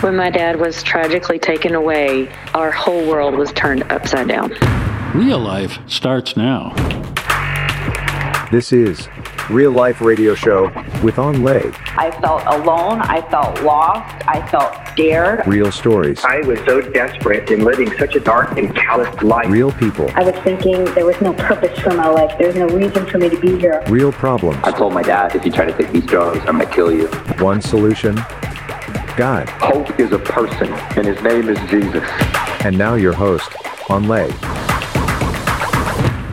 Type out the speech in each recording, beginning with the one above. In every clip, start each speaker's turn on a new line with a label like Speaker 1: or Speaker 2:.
Speaker 1: When my dad was tragically taken away, our whole world was turned upside down.
Speaker 2: Real life starts now.
Speaker 3: This is Real Life Radio Show with Anh Le.
Speaker 4: I felt alone. I felt lost. I felt scared.
Speaker 3: Real stories.
Speaker 5: I was so desperate in living such a dark and callous life.
Speaker 3: Real people.
Speaker 6: I was thinking there was no purpose for my life. There's no reason for me to be here.
Speaker 3: Real problems.
Speaker 7: I told my dad, if you try to take these drugs, I'm going to kill you.
Speaker 3: One solution God.
Speaker 7: Hope is a person, and his name is Jesus.
Speaker 3: And now your host, Anh Le.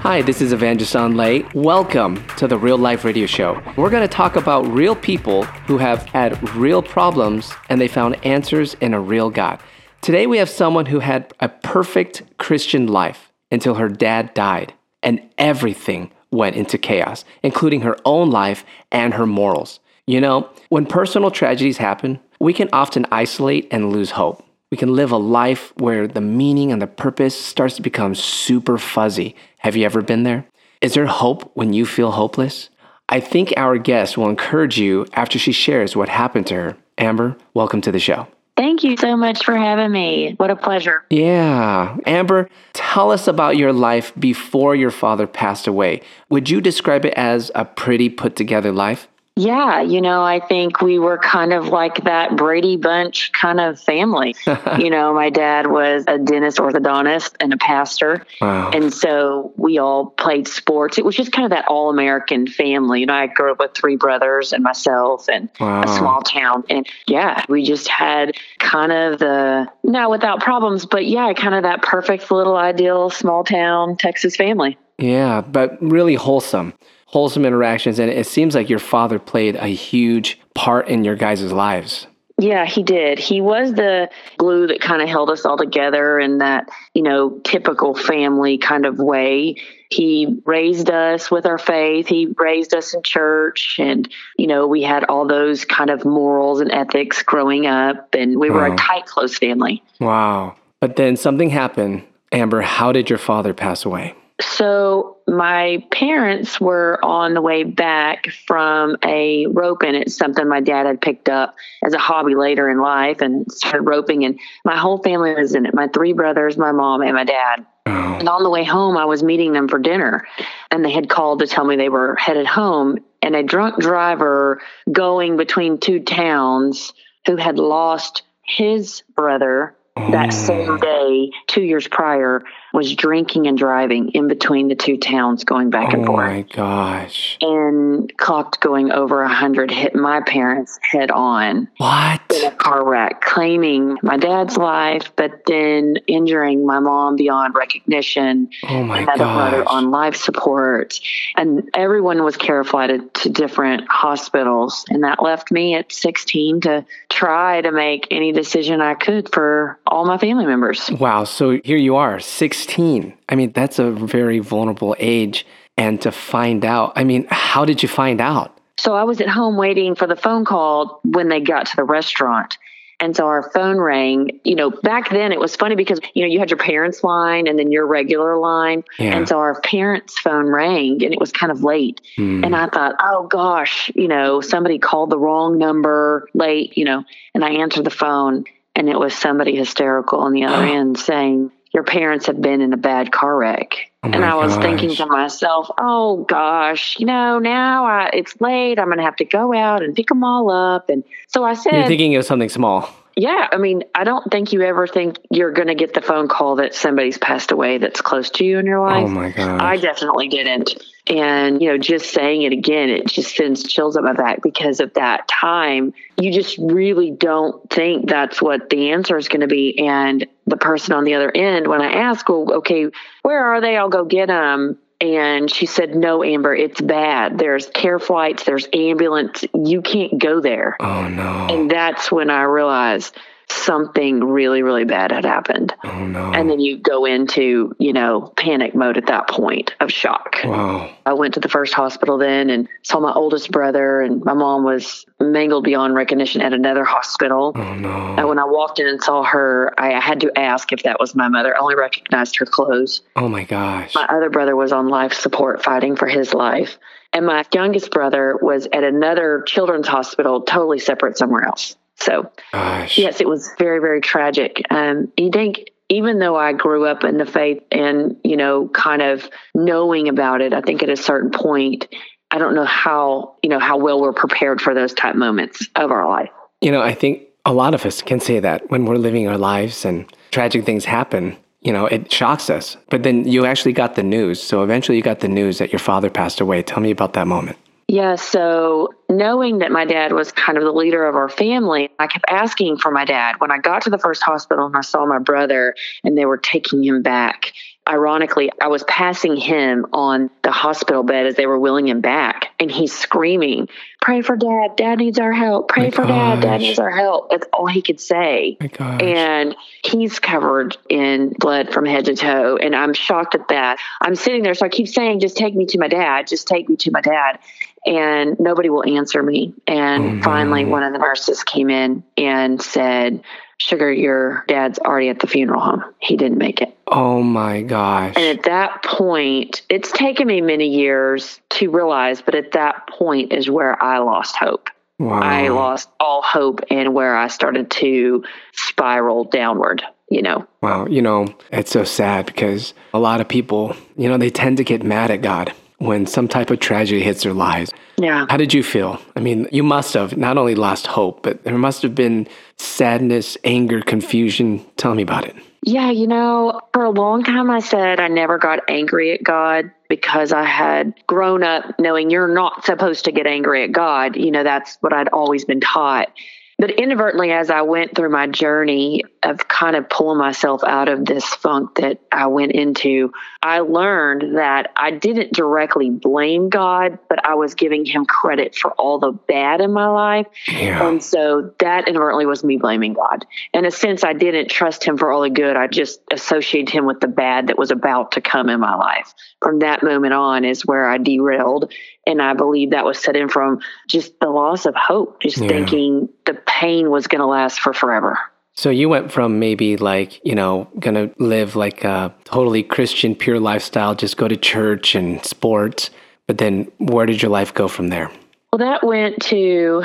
Speaker 8: Hi, this is Evangelist Anh Le. Welcome to the Real Life Radio Show. We're going to talk about real people who have had real problems and they found answers in a real God. Today we have someone who had a perfect Christian life until her dad died and everything went into chaos, including her own life and her morals. You know, when personal tragedies happen, we can often isolate and lose hope. We can live a life where the meaning and the purpose starts to become super fuzzy. Have you ever been there? Is there hope when you feel hopeless? I think our guest will encourage you after she shares what happened to her. Amber, welcome to the show.
Speaker 1: Thank you so much for having me. What a pleasure.
Speaker 8: Yeah. Amber, tell us about your life before your father passed away. Would you describe it as a pretty put together life?
Speaker 1: Yeah, you know, I think we were kind of like that Brady Bunch kind of family. you know, my dad was a dentist orthodontist and a pastor.
Speaker 8: Wow.
Speaker 1: And so we all played sports. It was just kind of that all American family. You know, I grew up with three brothers and myself and
Speaker 8: Wow.
Speaker 1: a small town. And yeah, we just had kind of the, not without problems, but yeah, kind of that perfect little ideal small town Texas family.
Speaker 8: Yeah, but really wholesome. Wholesome interactions. And it seems like your father played a huge part in your guys' lives.
Speaker 1: Yeah, he did. He was the glue that kind of held us all together in that, you know, typical family kind of way. He raised us with our faith. He raised us in church. And, you know, we had all those kind of morals and ethics growing up. And we were
Speaker 8: Wow.
Speaker 1: a tight, close family.
Speaker 8: Wow. But then something happened. Amber, how did your father pass away?
Speaker 1: So my parents were on the way back from a roping. It's something my dad had picked up as a hobby later in life and started roping. And my whole family was in it. My three brothers, my mom, and my dad.
Speaker 8: Oh,
Speaker 1: And on the way home, I was meeting them for dinner, and they had called to tell me they were headed home. And a drunk driver going between two towns who had lost his brother that oh. same day, two years prior, was drinking and driving in between the two towns, going back and forth.
Speaker 8: oh my gosh.
Speaker 1: And clocked going over a hundred, hit my parents head on
Speaker 8: What?
Speaker 1: in a car wreck, claiming my dad's life, but then injuring my mom beyond recognition.
Speaker 8: Oh my
Speaker 1: Another brother on life support, and everyone was care flighted to different hospitals, and that left me at 16 to try to make any decision I could for all my family members.
Speaker 8: Wow. So here you are, 16. I mean, that's a very vulnerable age. And to find out, I mean, how did you find out?
Speaker 1: So I was at home waiting for the phone call when they got to the restaurant. And so our phone rang. You know, back then it was funny because, you know, you had your parents' line and then your regular line.
Speaker 8: Yeah.
Speaker 1: And so our parents' phone rang and it was kind of late.
Speaker 8: Hmm.
Speaker 1: And I thought, oh gosh, you know, somebody called the wrong number late, you know, and I answered the phone and it was somebody hysterical on the other end saying, your parents have been in a bad car wreck.
Speaker 8: Oh
Speaker 1: and I was thinking to myself, oh gosh, you know, now I, it's late. I'm going to have to go out and pick them all up. And so I said,
Speaker 8: You're thinking of something small.
Speaker 1: Yeah, I mean, I don't think you ever think you're going to get the phone call that somebody's passed away that's close to you in your oh life.
Speaker 8: Oh my god!
Speaker 1: I definitely didn't. And, you know, just saying it again, it just sends chills up my back because of that time. You just really don't think that's what the answer is going to be. And the person on the other end, when I ask, well, okay, where are they? I'll go get them. And she said, no, Amber, it's bad. There's care flights, there's ambulance. You can't go there.
Speaker 8: oh no.
Speaker 1: And that's when I realized something really, really bad had happened.
Speaker 8: oh no.
Speaker 1: And then you go into, you know, panic mode at that point of shock.
Speaker 8: wow.
Speaker 1: I went to the first hospital then and saw my oldest brother, and my mom was mangled beyond recognition at another hospital.
Speaker 8: Oh no.
Speaker 1: And when I walked in and saw her, I had to ask if that was my mother. I only recognized her clothes.
Speaker 8: Oh my gosh.
Speaker 1: My other brother was on life support fighting for his life. And my youngest brother was at another children's hospital, totally separate somewhere else. So,
Speaker 8: Gosh.
Speaker 1: yes, it was very, very tragic. Um, you think, even though I grew up in the faith and, you know, kind of knowing about it, I think at a certain point, I don't know how, you know, how well we're prepared for those type moments of our life.
Speaker 8: You know, I think a lot of us can say that when we're living our lives and tragic things happen, you know, it shocks us. But then you actually got the news. So eventually you got the news that your father passed away. Tell me about that moment.
Speaker 1: Yeah, so knowing that my dad was kind of the leader of our family, I kept asking for my dad. When I got to the first hospital and I saw my brother and they were taking him back, ironically, I was passing him on the hospital bed as they were wheeling him back, and he's screaming, Pray for dad. Dad needs our help. Pray
Speaker 8: My
Speaker 1: for dad. Dad needs our help. That's all he could say. And he's covered in blood from head to toe. And I'm shocked at that. I'm sitting there, so I keep saying, just take me to my dad. Just take me to my dad. And nobody will answer me. And
Speaker 8: Oh, no.
Speaker 1: finally, one of the nurses came in and said, Sugar, your dad's already at the funeral home. He didn't make it.
Speaker 8: oh my gosh.
Speaker 1: And at that point, it's taken me many years to realize, but at that point is where I lost hope.
Speaker 8: wow.
Speaker 1: I lost all hope and where I started to spiral downward, you know.
Speaker 8: Wow, you know, it's so sad because a lot of people, you know, they tend to get mad at God when some type of tragedy hits their lives.
Speaker 1: Yeah.
Speaker 8: How did you feel? I mean, you must have not only lost hope, but there must have been sadness, anger, confusion. Tell me about it.
Speaker 1: Yeah, you know, for a long time I said I never got angry at God because I had grown up knowing you're not supposed to get angry at God. You know, that's what I'd always been taught. But inadvertently, as I went through my journey of kind of pulling myself out of this funk that I went into, I learned that I didn't directly blame God, but I was giving him credit for all the bad in my life.
Speaker 8: Yeah.
Speaker 1: And so that inadvertently was me blaming God. In a sense, I didn't trust him for all the good. I just associated him with the bad that was about to come in my life. From that moment on is where I derailed. And I believe that was set in from just the loss of hope, just
Speaker 8: Yeah.
Speaker 1: thinking the pain was going to last for forever.
Speaker 8: So you went from maybe like, you know, gonna live like a totally Christian, pure lifestyle, just go to church and sports. But then where did your life go from there?
Speaker 1: Well, that went to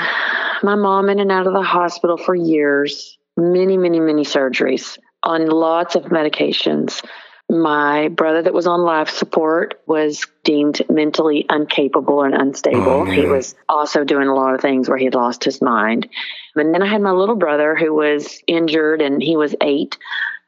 Speaker 1: my mom in and out of the hospital for years, many, many, many surgeries on lots of medications. My brother, that was on life support, was deemed mentally incapable and unstable.
Speaker 8: Oh,
Speaker 1: he was also doing a lot of things where he had lost his mind. And then I had my little brother who was injured and he was eight.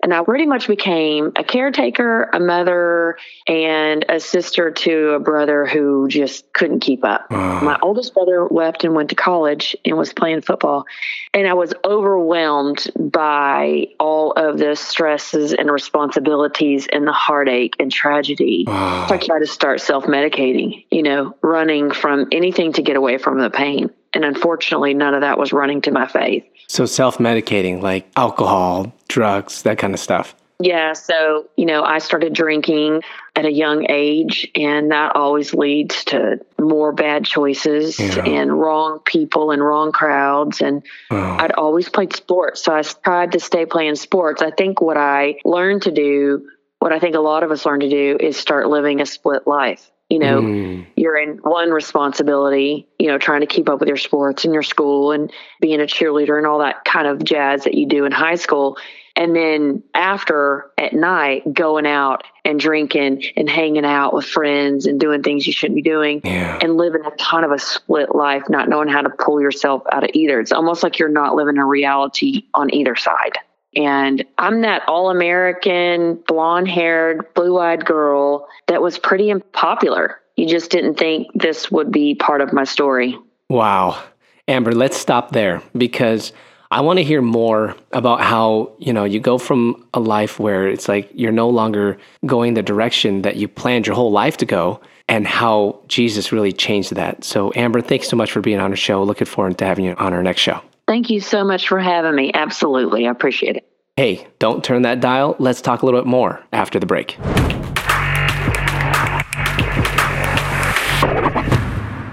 Speaker 1: And I pretty much became a caretaker, a mother, and a sister to a brother who just couldn't keep up. My oldest brother left and went to college and was playing football. And I was overwhelmed by all of the stresses and responsibilities and the heartache and tragedy. So I tried to start self medicating, you know, running from anything to get away from the pain. And unfortunately, none of that was running to my faith.
Speaker 8: So self medicating, like alcohol, drugs, that kind of stuff.
Speaker 1: Yeah, so, you know, I started drinking at a young age, and that always leads to more bad choices
Speaker 8: Yeah.
Speaker 1: and wrong people and wrong crowds. And
Speaker 8: Wow.
Speaker 1: I'd always played sports, so I tried to stay playing sports. I think what I learned to do, what I think a lot of us learn to do, is start living a split life. You know,
Speaker 8: Mm.
Speaker 1: you're in one responsibility, you know, trying to keep up with your sports and your school and being a cheerleader and all that kind of jazz that you do in high school. And then after at night, going out and drinking and hanging out with friends and doing things you shouldn't be doing
Speaker 8: Yeah.
Speaker 1: and living a kind of a split life, not knowing how to pull yourself out of either. It's almost like you're not living a reality on either side. And I'm that all American, blonde haired, blue eyed girl that was pretty unpopular. You just didn't think this would be part of my story.
Speaker 8: Wow. Amber, let's stop there because I want to hear more about how, you know, you go from a life where it's like you're no longer going the direction that you planned your whole life to go and how Jesus really changed that. So, Amber, thanks so much for being on our show. Looking forward to having you on our next show.
Speaker 1: Thank you so much for having me. Absolutely. I appreciate it.
Speaker 8: Hey, don't turn that dial. Let's talk a little bit more after the break.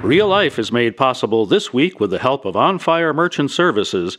Speaker 2: Real Life is made possible this week with the help of On Fire Merchant Services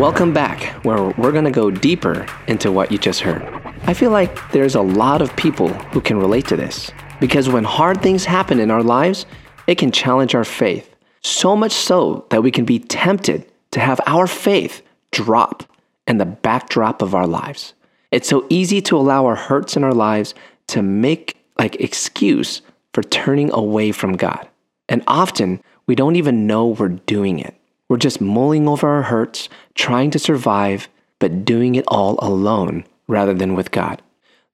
Speaker 8: Welcome back, where we're going to go deeper into what you just heard. I feel like there's a lot of people who can relate to this because when hard things happen in our lives, it can challenge our faith. So much so that we can be tempted to have our faith drop in the backdrop of our lives. It's so easy to allow our hurts in our lives to make like excuse for turning away from God. And often we don't even know we're doing it. We're just mulling over our hurts, trying to survive, but doing it all alone rather than with God.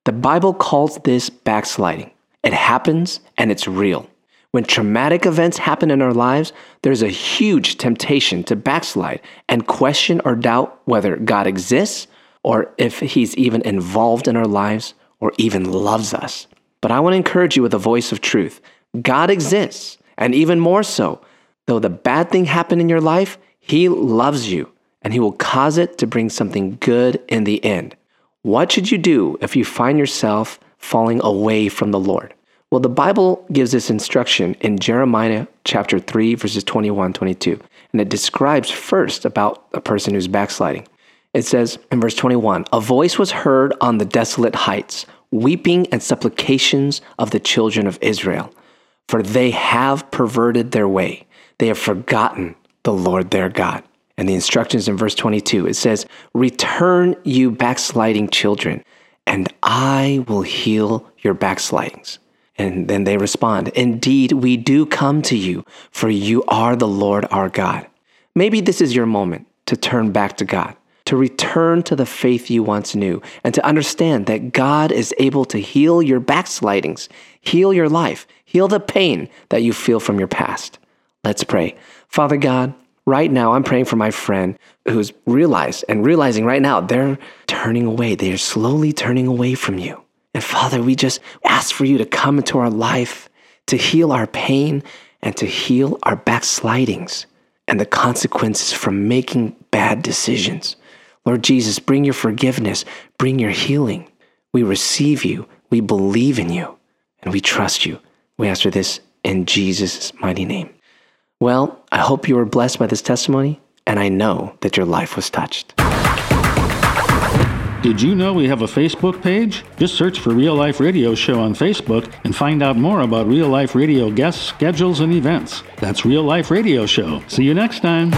Speaker 8: The Bible calls this backsliding. It happens and it's real. When traumatic events happen in our lives, there's a huge temptation to backslide and question or doubt whether God exists or if He's even involved in our lives or even loves us. But I want to encourage you with a voice of truth God exists, and even more so, though the bad thing happened in your life, He loves you and He will cause it to bring something good in the end. What should you do if you find yourself falling away from the Lord? Well, the Bible gives this instruction in Jeremiah chapter 3, verses 21 22. And it describes first about a person who's backsliding. It says in verse 21 A voice was heard on the desolate heights, weeping and supplications of the children of Israel, for they have perverted their way. They have forgotten the Lord their God. And the instructions in verse 22 it says, Return, you backsliding children, and I will heal your backslidings. And then they respond, Indeed, we do come to you, for you are the Lord our God. Maybe this is your moment to turn back to God, to return to the faith you once knew, and to understand that God is able to heal your backslidings, heal your life, heal the pain that you feel from your past. Let's pray. Father God, right now I'm praying for my friend who's realized and realizing right now they're turning away. They're slowly turning away from you. And Father, we just ask for you to come into our life, to heal our pain, and to heal our backslidings and the consequences from making bad decisions. Lord Jesus, bring your forgiveness, bring your healing. We receive you, we believe in you, and we trust you. We ask for this in Jesus' mighty name. Well, I hope you were blessed by this testimony, and I know that your life was touched.
Speaker 2: Did you know we have a Facebook page? Just search for Real Life Radio Show on Facebook and find out more about Real Life Radio guests, schedules, and events. That's Real Life Radio Show. See you next time.